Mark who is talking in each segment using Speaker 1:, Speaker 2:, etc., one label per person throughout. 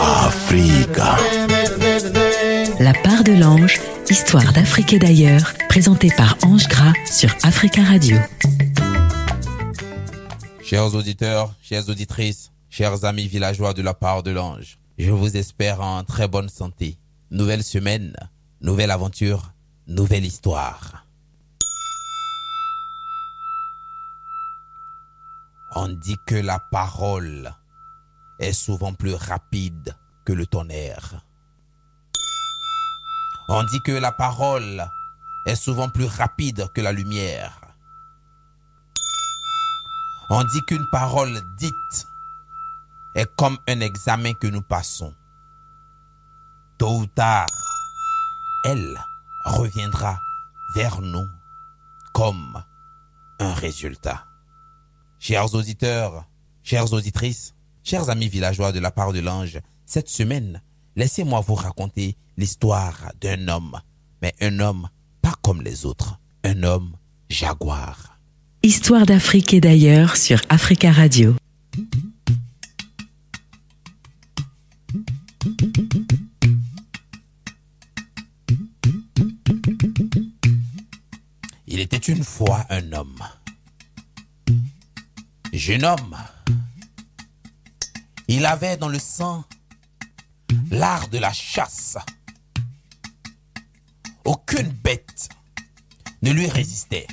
Speaker 1: Africa.
Speaker 2: La part de l'ange, histoire d'Afrique et d'ailleurs, présentée par Ange Gras sur Africa Radio.
Speaker 3: Chers auditeurs, chères auditrices, chers amis villageois de la part de l'ange, je vous espère en très bonne santé. Nouvelle semaine, nouvelle aventure, nouvelle histoire. On dit que la parole est souvent plus rapide que le tonnerre. On dit que la parole est souvent plus rapide que la lumière. On dit qu'une parole dite est comme un examen que nous passons. Tôt ou tard, elle reviendra vers nous comme un résultat. Chers auditeurs, chères auditrices, chers amis villageois de la part de l'ange, cette semaine, laissez-moi vous raconter l'histoire d'un homme, mais un homme pas comme les autres, un homme jaguar.
Speaker 2: Histoire d'Afrique et d'ailleurs sur Africa Radio.
Speaker 3: Il était une fois un homme. Jeune homme. Il avait dans le sang l'art de la chasse. Aucune bête ne lui résistait.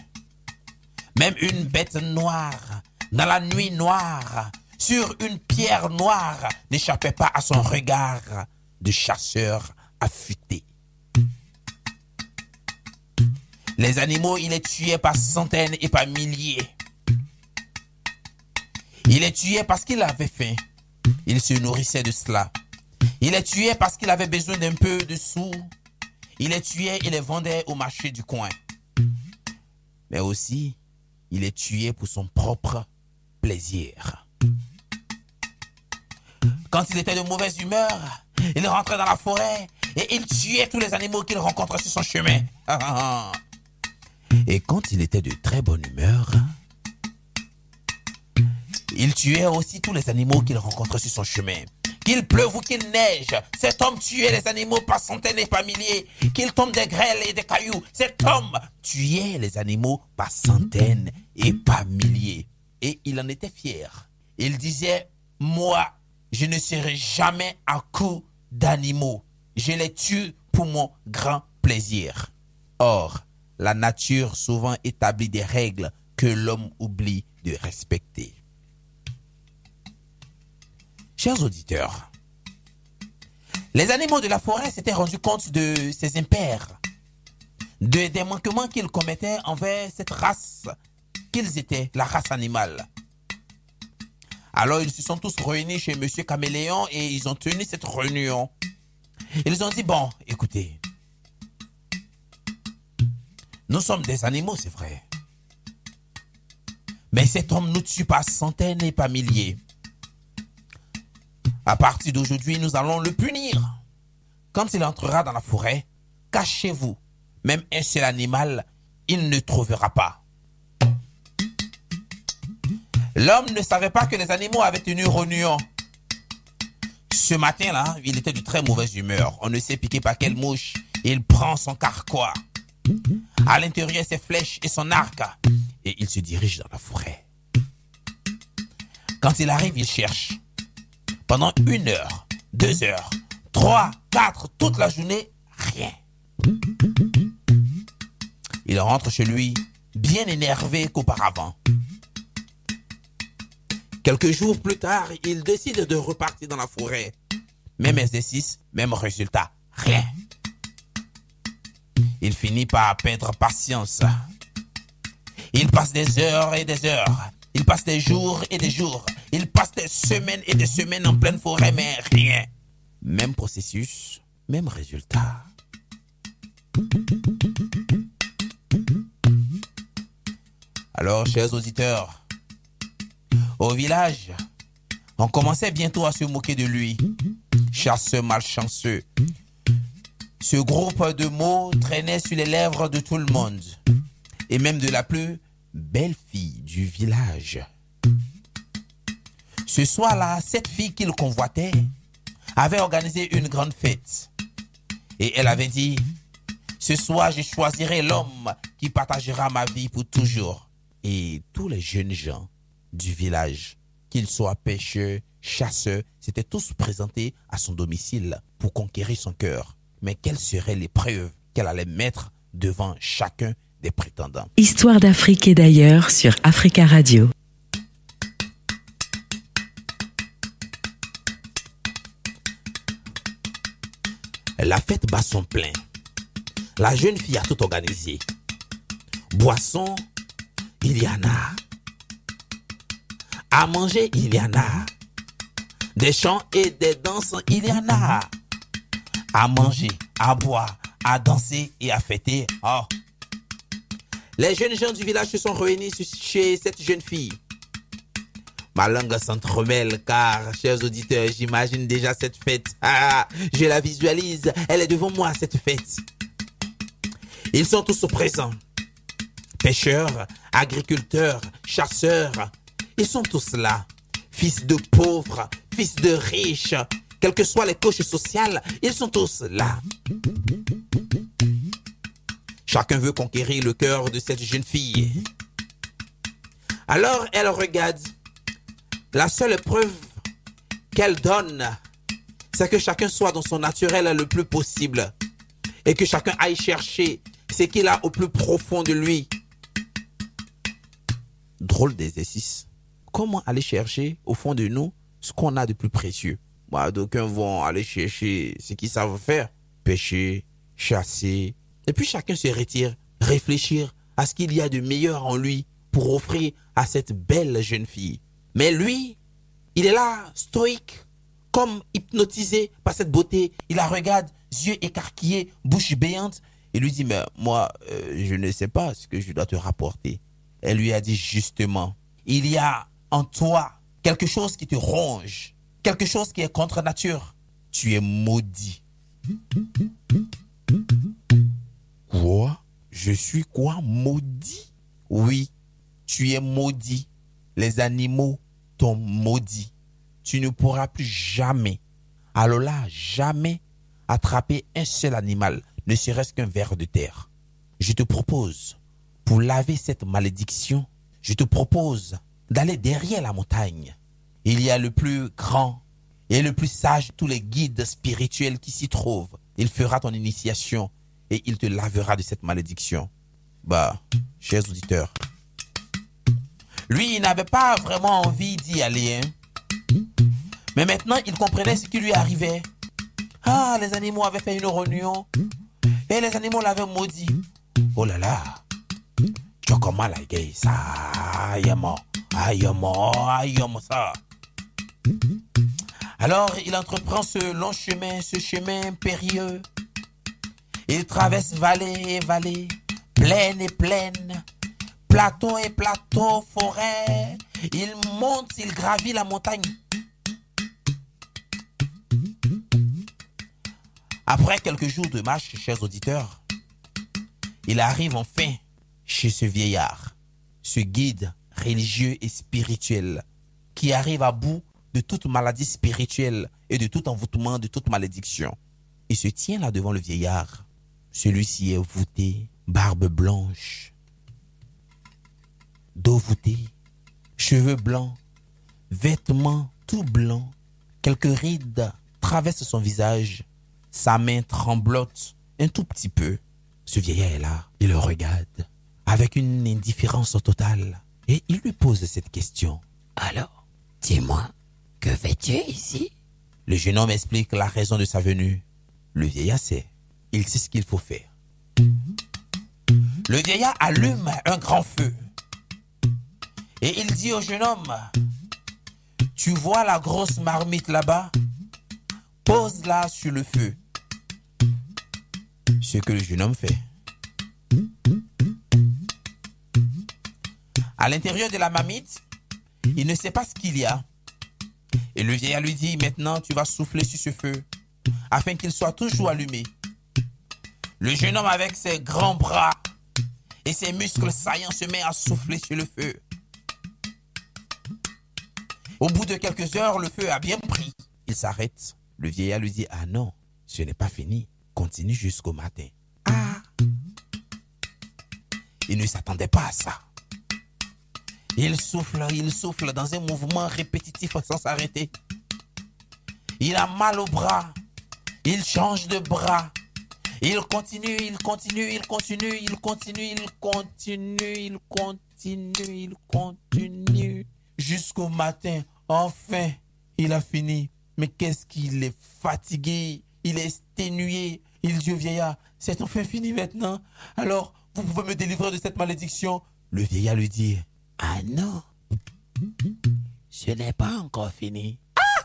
Speaker 3: Même une bête noire, dans la nuit noire, sur une pierre noire, n'échappait pas à son regard de chasseur affûté. Les animaux, il les tuait par centaines et par milliers. Il les tuait parce qu'il avait faim. Il se nourrissait de cela. Il les tuait parce qu'il avait besoin d'un peu de sous. Il les tuait et les vendait au marché du coin. Mais aussi, il les tuait pour son propre plaisir. Quand il était de mauvaise humeur, il rentrait dans la forêt et il tuait tous les animaux qu'il rencontrait sur son chemin. Et quand il était de très bonne humeur, il tuait aussi tous les animaux qu'il rencontrait sur son chemin. Qu'il pleuve ou qu'il neige, cet homme tuait les animaux par centaines et par milliers. Qu'il tombe des grêles et des cailloux, cet homme tuait les animaux par centaines et par milliers. Et il en était fier. Il disait, moi, je ne serai jamais à coup d'animaux. Je les tue pour mon grand plaisir. Or, la nature souvent établit des règles que l'homme oublie de respecter. Chers auditeurs, les animaux de la forêt s'étaient rendus compte de ces impairs, de, des manquements qu'ils commettaient envers cette race qu'ils étaient, la race animale. Alors ils se sont tous réunis chez Monsieur Caméléon et ils ont tenu cette réunion. Ils ont dit, bon, écoutez, nous sommes des animaux, c'est vrai. Mais cet homme nous tue par centaines et par milliers. À partir d'aujourd'hui, nous allons le punir. Quand il entrera dans la forêt, cachez-vous. Même un seul animal, il ne trouvera pas. L'homme ne savait pas que les animaux avaient tenu réunion. Ce matin-là, il était de très mauvaise humeur. On ne sait piqué par quelle mouche. Il prend son carquois. À l'intérieur, ses flèches et son arc. Et il se dirige dans la forêt. Quand il arrive, il cherche. Pendant une heure, deux heures, trois, quatre, toute la journée, rien. Il rentre chez lui bien énervé qu'auparavant. Quelques jours plus tard, il décide de repartir dans la forêt. Même exercice, même résultat, rien. Il finit par perdre patience. Il passe des heures et des heures. Il passe des jours et des jours. Passe des semaines et des semaines en pleine forêt, mais rien. Même processus, même résultat. Alors, chers auditeurs, au village, on commençait bientôt à se moquer de lui. Chasseux malchanceux. Ce groupe de mots traînait sur les lèvres de tout le monde. Et même de la plus belle fille du village. Ce soir-là, cette fille qu'il convoitait avait organisé une grande fête. Et elle avait dit, ce soir, je choisirai l'homme qui partagera ma vie pour toujours. Et tous les jeunes gens du village, qu'ils soient pêcheurs, chasseurs, s'étaient tous présentés à son domicile pour conquérir son cœur. Mais quelles seraient les preuves qu'elle allait mettre devant chacun des prétendants?
Speaker 2: Histoire d'Afrique et d'ailleurs sur Africa Radio.
Speaker 3: La fête bat son plein. La jeune fille a tout organisé. Boisson, il y en a. À manger, il y en a. Des chants et des danses, il y en a. À manger, à boire, à danser et à fêter. Oh. Les jeunes gens du village se sont réunis chez cette jeune fille. Ma langue s'entremêle car, chers auditeurs, j'imagine déjà cette fête. Ah, je la visualise. Elle est devant moi, cette fête. Ils sont tous présents. Pêcheurs, agriculteurs, chasseurs. Ils sont tous là. Fils de pauvres, fils de riches, quelles que soient les couches sociales, ils sont tous là. Chacun veut conquérir le cœur de cette jeune fille. Alors elle regarde. La seule preuve qu'elle donne, c'est que chacun soit dans son naturel le plus possible. Et que chacun aille chercher ce qu'il a au plus profond de lui. Drôle d'exercice. Comment aller chercher au fond de nous ce qu'on a de plus précieux? Bah, D'aucuns vont aller chercher ce qu'ils savent faire. Pêcher, chasser. Et puis chacun se retire, réfléchir à ce qu'il y a de meilleur en lui pour offrir à cette belle jeune fille. Mais lui, il est là, stoïque, comme hypnotisé par cette beauté. Il la regarde, yeux écarquillés, bouche béante, et lui dit, mais moi, euh, je ne sais pas ce que je dois te rapporter. Elle lui a dit justement, il y a en toi quelque chose qui te ronge, quelque chose qui est contre nature. Tu es maudit. Quoi? Je suis quoi? Maudit? Oui, tu es maudit. Les animaux t'ont maudit. Tu ne pourras plus jamais, alors là, jamais attraper un seul animal, ne serait-ce qu'un ver de terre. Je te propose, pour laver cette malédiction, je te propose d'aller derrière la montagne. Il y a le plus grand et le plus sage de tous les guides spirituels qui s'y trouvent. Il fera ton initiation et il te lavera de cette malédiction. Bah, chers auditeurs, lui, il n'avait pas vraiment envie d'y aller. Hein. Mais maintenant, il comprenait ce qui lui arrivait. Ah, les animaux avaient fait une réunion. Et les animaux l'avaient maudit. Oh là là. comment la gay ça. Aïe, aïe, aïe, ça. Alors, il entreprend ce long chemin, ce chemin périlleux. Il traverse vallée et vallée, plaine et plaine, plateau et plateau, forêt. Il monte, il gravit la montagne. Après quelques jours de marche, chers auditeurs, il arrive enfin chez ce vieillard, ce guide religieux et spirituel qui arrive à bout de toute maladie spirituelle et de tout envoûtement, de toute malédiction. Il se tient là devant le vieillard. Celui-ci est voûté, barbe blanche, dos voûté, cheveux blancs, vêtements tout blancs, quelques rides traversent son visage, sa main tremblote un tout petit peu. Ce vieillard est là, il le regarde avec une indifférence totale et il lui pose cette question.
Speaker 4: Alors, dis-moi, que fais-tu ici?
Speaker 3: Le jeune homme explique la raison de sa venue. Le vieillard sait, il sait ce qu'il faut faire. Le vieillard allume un grand feu et il dit au jeune homme, tu vois la grosse marmite là-bas? Pose-la sur le feu. Ce que le jeune homme fait. À l'intérieur de la marmite, il ne sait pas ce qu'il y a. Et le vieillard lui dit, maintenant tu vas souffler sur ce feu, afin qu'il soit toujours allumé. Le jeune homme avec ses grands bras et ses muscles saillants se met à souffler sur le feu. Au bout de quelques heures, le feu a bien pris. Il s'arrête. Le vieillard lui dit, ah non, ce n'est pas fini. Continue jusqu'au matin. Ah. Il ne s'attendait pas à ça. Il souffle, il souffle dans un mouvement répétitif sans s'arrêter. Il a mal au bras. Il change de bras. Il continue, il continue, il continue, il continue, il continue, il continue, il continue. Jusqu'au matin, enfin, il a fini. Mais qu'est-ce qu'il est fatigué, il est exténué. Il dit au vieillard, c'est enfin fini maintenant. Alors, vous pouvez me délivrer de cette malédiction. Le vieillard lui dit, ah non, ce n'est pas encore fini.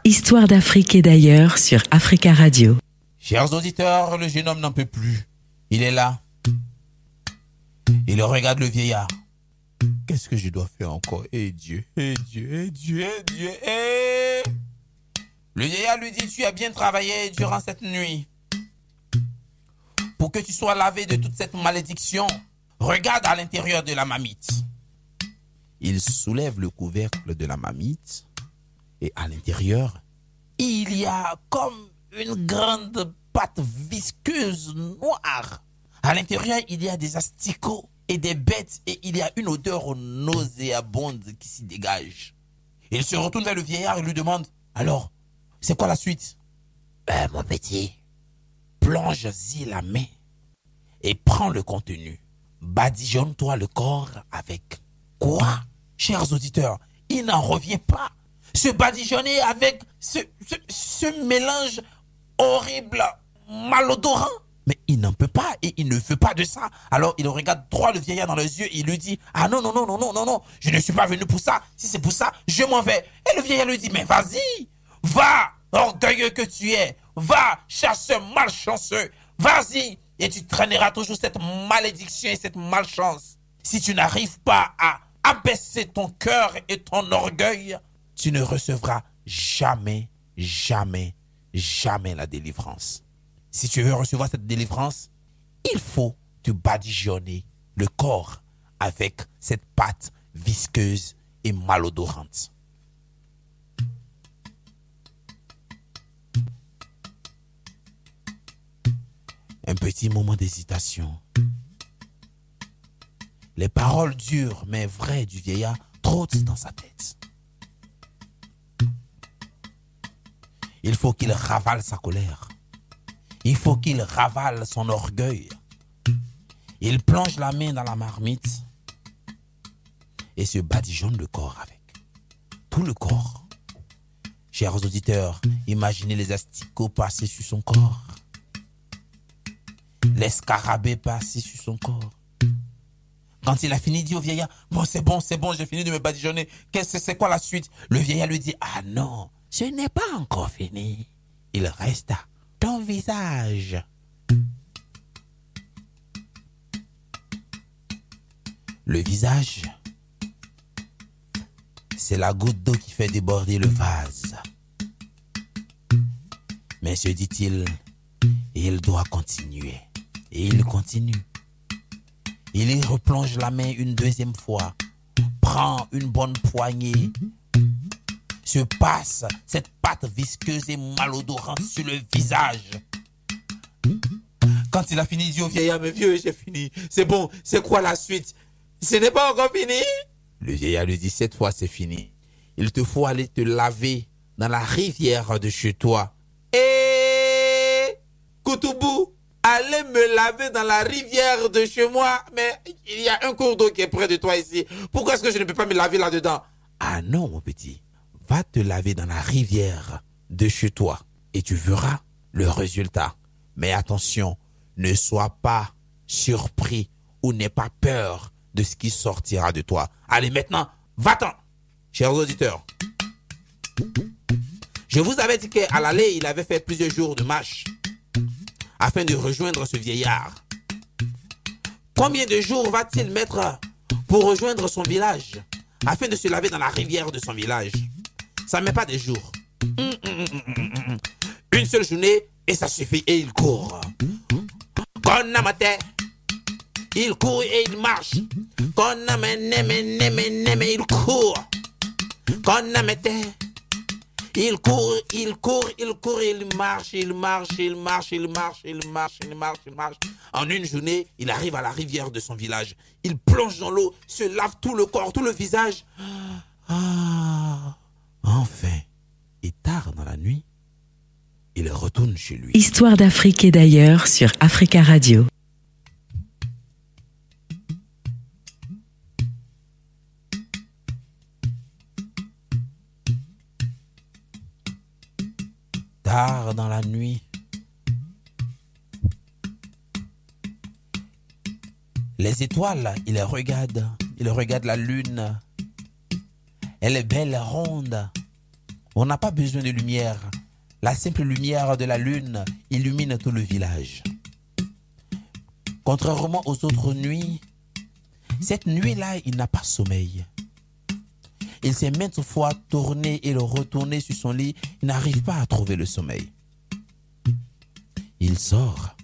Speaker 2: Histoire d'Afrique et d'ailleurs sur Africa Radio.
Speaker 3: Chers auditeurs, le jeune homme n'en peut plus. Il est là. Il regarde le vieillard. Qu'est-ce que je dois faire encore? Eh Dieu, eh Dieu, eh Dieu, eh Dieu, eh Le vieillard lui dit, tu as bien travaillé durant cette nuit. Pour que tu sois lavé de toute cette malédiction, regarde à l'intérieur de la mamite. Il soulève le couvercle de la mamite et à l'intérieur, il y a comme une grande pâte visqueuse noire. À l'intérieur, il y a des asticots et des bêtes et il y a une odeur nauséabonde qui s'y dégage. Il se retourne vers le vieillard et lui demande Alors, c'est quoi la suite?
Speaker 4: Ben, mon petit,
Speaker 3: Plonge-y la main et prends le contenu. Badigeonne-toi le corps avec quoi? Chers auditeurs, il n'en revient pas. Se badigeonner avec ce, ce, ce mélange horrible, malodorant. Mais il n'en peut pas et il ne veut pas de ça. Alors il regarde droit le vieillard dans les yeux et il lui dit Ah non, non, non, non, non, non, non, je ne suis pas venu pour ça. Si c'est pour ça, je m'en vais. Et le vieillard lui dit Mais vas-y, va, orgueilleux que tu es, va, chasseur malchanceux, vas-y, et tu traîneras toujours cette malédiction et cette malchance. Si tu n'arrives pas à abaisser ton cœur et ton orgueil, tu ne recevras jamais, jamais, jamais la délivrance. Si tu veux recevoir cette délivrance, il faut te badigeonner le corps avec cette pâte visqueuse et malodorante. Un petit moment d'hésitation. Les paroles dures mais vraies du vieillard trottent dans sa tête. Il faut qu'il ravale sa colère. Il faut qu'il ravale son orgueil. Il plonge la main dans la marmite et se badigeonne le corps avec. Tout le corps. Chers auditeurs, imaginez les asticots passer sur son corps. Les scarabées passer sur son corps. Quand il a fini, dit au vieillard, bon, c'est bon, c'est bon, j'ai fini de me badigeonner. Qu'est-ce que c'est quoi la suite? Le vieillard lui dit, ah non, ce n'est pas encore fini. Il reste à visage. Le visage, c'est la goutte d'eau qui fait déborder le vase. Mais se dit-il, il doit continuer. Et il continue. Il y replonge la main une deuxième fois, prend une bonne poignée, se passe cette pâte visqueuse et malodorante sur le visage. Quand il a fini, il dit au vieillard, mais vieux, j'ai fini. C'est bon, c'est quoi la suite? Ce n'est pas encore fini? Le vieillard lui dit, cette fois c'est fini. Il te faut aller te laver dans la rivière de chez toi. Et Koutoubou, allez me laver dans la rivière de chez moi. Mais il y a un cours d'eau qui est près de toi ici. Pourquoi est-ce que je ne peux pas me laver là-dedans? Ah non, mon petit. Va te laver dans la rivière de chez toi et tu verras le résultat. Mais attention, ne sois pas surpris ou n'aie pas peur de ce qui sortira de toi. Allez, maintenant, va-t'en, chers auditeurs. Je vous avais dit qu'à l'aller, il avait fait plusieurs jours de marche afin de rejoindre ce vieillard. Combien de jours va-t-il mettre pour rejoindre son village afin de se laver dans la rivière de son village? Ça ne met pas des jours. Une seule journée et ça suffit et il court. Matin, il court et il marche. Il court. Matin, Il court, il court, il court, il marche, il marche, il marche, il marche, il marche, il marche, il marche. En une journée, il arrive à la rivière de son village. Il plonge dans l'eau, se lave tout le corps, tout le visage. Ah, enfin, et tard dans la nuit, il retourne chez lui.
Speaker 2: Histoire d'Afrique et d'ailleurs sur Africa Radio.
Speaker 3: Tard dans la nuit, les étoiles, il regarde, il regarde la lune. Elle est belle, ronde. On n'a pas besoin de lumière. La simple lumière de la lune illumine tout le village. Contrairement aux autres nuits, cette nuit-là, il n'a pas sommeil. Il s'est maintes fois tourné et le retourné sur son lit. Il n'arrive pas à trouver le sommeil. Il sort.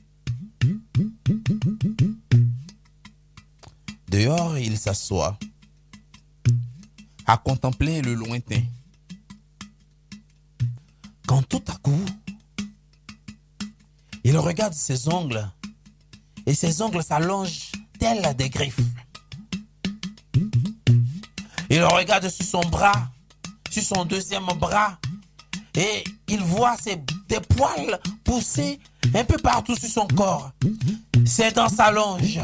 Speaker 3: Dehors, il s'assoit à contempler le lointain. Quand tout à coup, il regarde ses ongles et ses ongles s'allongent tels des griffes. Il regarde sur son bras, sur son deuxième bras, et il voit ses, poils pousser un peu partout sur son corps. Ses dents s'allongent.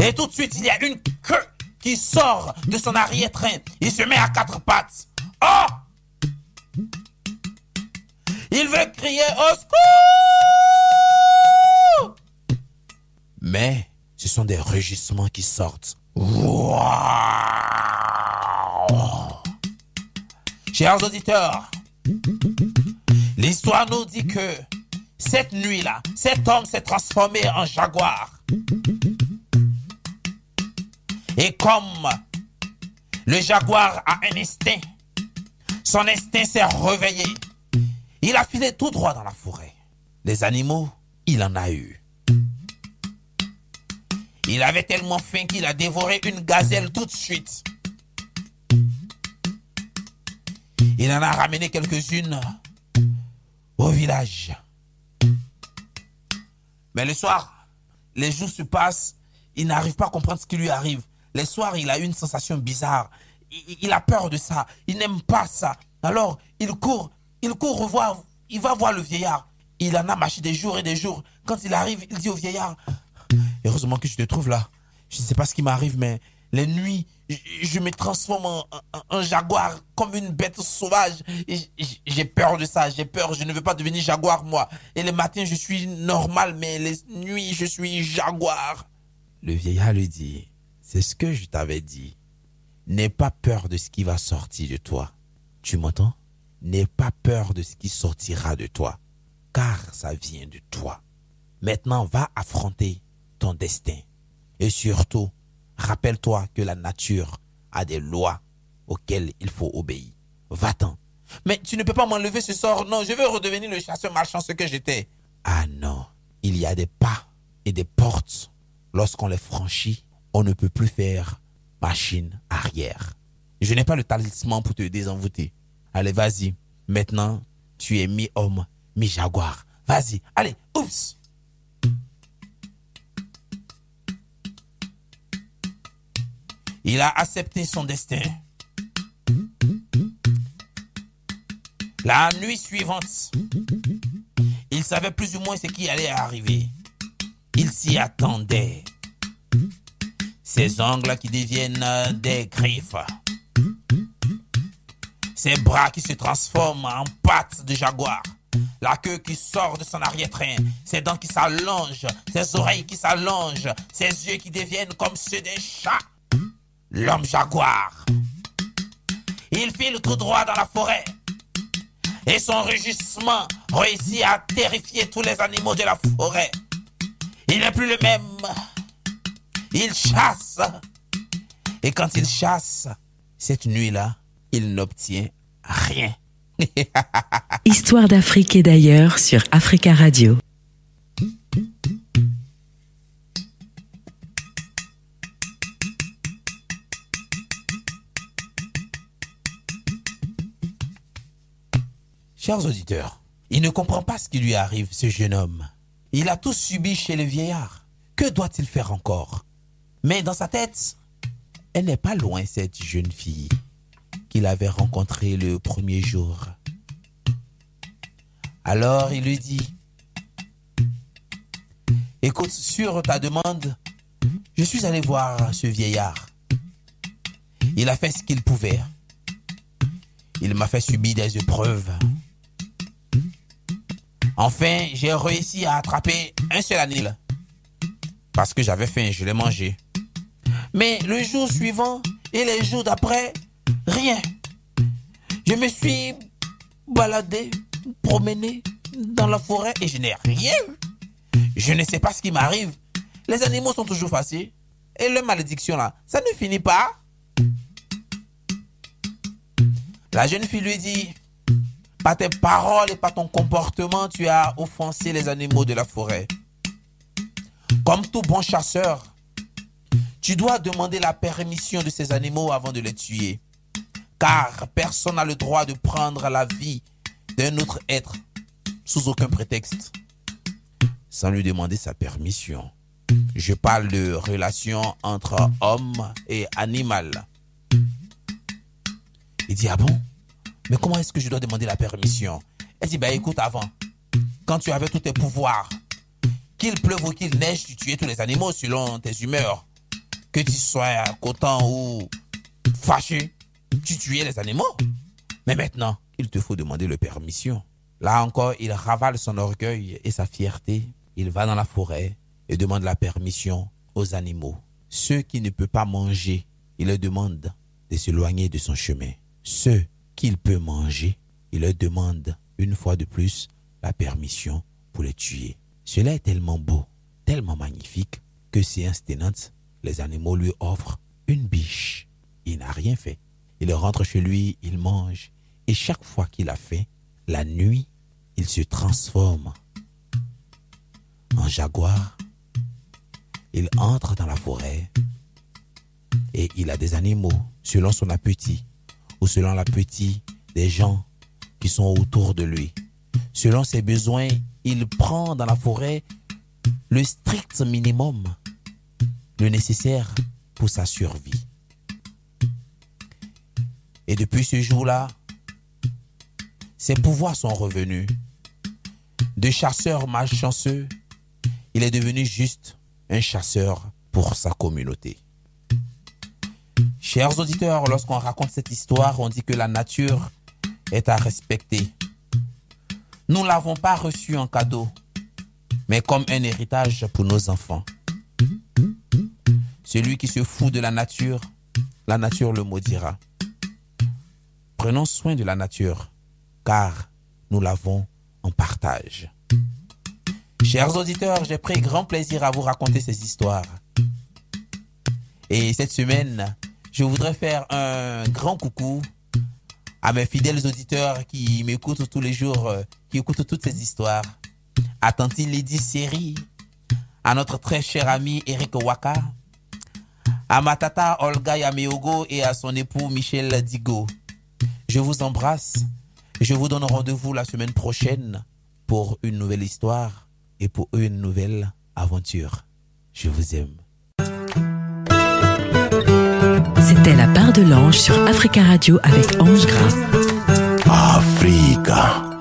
Speaker 3: Et tout de suite, il y a une queue qui sort de son arrière-train. Il se met à quatre pattes. Oh! Il veut crier au secours! Mais ce sont des rugissements qui sortent. Chers auditeurs, l'histoire nous dit que cette nuit-là, cet homme s'est transformé en jaguar. Et comme le jaguar a un instinct, son instinct s'est réveillé. Il a filé tout droit dans la forêt. Les animaux, il en a eu. Il avait tellement faim qu'il a dévoré une gazelle tout de suite. Il en a ramené quelques-unes au village. Mais le soir, les jours se passent, il n'arrive pas à comprendre ce qui lui arrive. Les soirs, il a une sensation bizarre. Il, a peur de ça. Il n'aime pas ça. Alors, il court, il court revoir, il va voir le vieillard. Il en a marché des jours et des jours. Quand il arrive, il dit au vieillard, heureusement que je te trouve là. Je ne sais pas ce qui m'arrive, mais les nuits, je, me transforme en, en- jaguar comme une bête sauvage. J'ai peur de ça, j'ai peur. Je ne veux pas devenir jaguar, moi. Et les matins, je suis normal, mais les nuits, je suis jaguar. Le vieillard lui dit, c'est ce que je t'avais dit. N'aie pas peur de ce qui va sortir de toi. Tu m'entends? N'aie pas peur de ce qui sortira de toi, car ça vient de toi. Maintenant, va affronter ton destin. Et surtout, rappelle-toi que la nature a des lois auxquelles il faut obéir. Va-t'en. Mais tu ne peux pas m'enlever ce sort. Non, je veux redevenir le chasseur malchanceux que j'étais. Ah non, il y a des pas et des portes. Lorsqu'on les franchit, on ne peut plus faire machine arrière. Je n'ai pas le talisman pour te désenvoûter. Allez, vas-y. Maintenant, tu es mi-homme, mi-jaguar. Vas-y. Allez, oups. Il a accepté son destin. La nuit suivante, il savait plus ou moins ce qui allait arriver. Il s'y attendait. Ses ongles qui deviennent euh, des griffes. Ses bras qui se transforment en pattes de jaguar. La queue qui sort de son arrière-train. Ses dents qui s'allongent. Ses oreilles qui s'allongent. Ses yeux qui deviennent comme ceux d'un chat. L'homme jaguar. Il file tout droit dans la forêt. Et son rugissement réussit à terrifier tous les animaux de la forêt. Il n'est plus le même. Il chasse. Et quand il chasse, cette nuit-là, il n'obtient rien.
Speaker 2: Histoire d'Afrique et d'ailleurs sur Africa Radio.
Speaker 3: Chers auditeurs, il ne comprend pas ce qui lui arrive, ce jeune homme. Il a tout subi chez le vieillard. Que doit-il faire encore? Mais dans sa tête, elle n'est pas loin, cette jeune fille qu'il avait rencontrée le premier jour. Alors il lui dit, écoute, sur ta demande, je suis allé voir ce vieillard. Il a fait ce qu'il pouvait. Il m'a fait subir des épreuves. Enfin, j'ai réussi à attraper un seul anil. Parce que j'avais faim, je l'ai mangé. Mais le jour suivant et les jours d'après, rien. Je me suis baladé, promené dans la forêt et je n'ai rien. Je ne sais pas ce qui m'arrive. Les animaux sont toujours faciles. Et leur malédiction là, ça ne finit pas. La jeune fille lui dit, par tes paroles et par ton comportement, tu as offensé les animaux de la forêt. Comme tout bon chasseur, tu dois demander la permission de ces animaux avant de les tuer. Car personne n'a le droit de prendre la vie d'un autre être sous aucun prétexte, sans lui demander sa permission. Je parle de relation entre homme et animal. Il dit, ah bon? Mais comment est-ce que je dois demander la permission? Elle dit, bah écoute, avant, quand tu avais tous tes pouvoirs, qu'il pleuve ou qu'il neige, tu tuais tous les animaux selon tes humeurs. Que tu sois content ou fâché, tu tuais les animaux. Mais maintenant, il te faut demander la permission. Là encore, il ravale son orgueil et sa fierté. Il va dans la forêt et demande la permission aux animaux. Ceux qui ne peuvent pas manger, il leur demande de s'éloigner de son chemin. Ceux qu'il peut manger, il leur demande une fois de plus la permission pour les tuer. Cela est tellement beau, tellement magnifique, que séance tenante, les animaux lui offrent une biche. Il n'a rien fait. Il rentre chez lui, il mange, et chaque fois qu'il a faim, la nuit, il se transforme en jaguar. Il entre dans la forêt et il a des animaux selon son appétit ou selon l'appétit des gens qui sont autour de lui. Selon ses besoins, il prend dans la forêt le strict minimum, le nécessaire pour sa survie. Et depuis ce jour-là, ses pouvoirs sont revenus. De chasseur malchanceux, il est devenu juste un chasseur pour sa communauté. Chers auditeurs, lorsqu'on raconte cette histoire, on dit que la nature est à respecter. Nous ne l'avons pas reçu en cadeau, mais comme un héritage pour nos enfants. Celui qui se fout de la nature, la nature le maudira. Prenons soin de la nature, car nous l'avons en partage. Chers auditeurs, j'ai pris grand plaisir à vous raconter ces histoires. Et cette semaine, je voudrais faire un grand coucou à mes fidèles auditeurs qui m'écoutent tous les jours, euh, qui écoutent toutes ces histoires. À Tanti Lady Série, à notre très cher ami Eric Waka, à ma tata Olga Yameogo et à son époux Michel Digo. Je vous embrasse. Je vous donne rendez-vous la semaine prochaine pour une nouvelle histoire et pour une nouvelle aventure. Je vous aime.
Speaker 2: C'était la part de l'ange sur Africa Radio avec Ange Gras.
Speaker 1: Africa.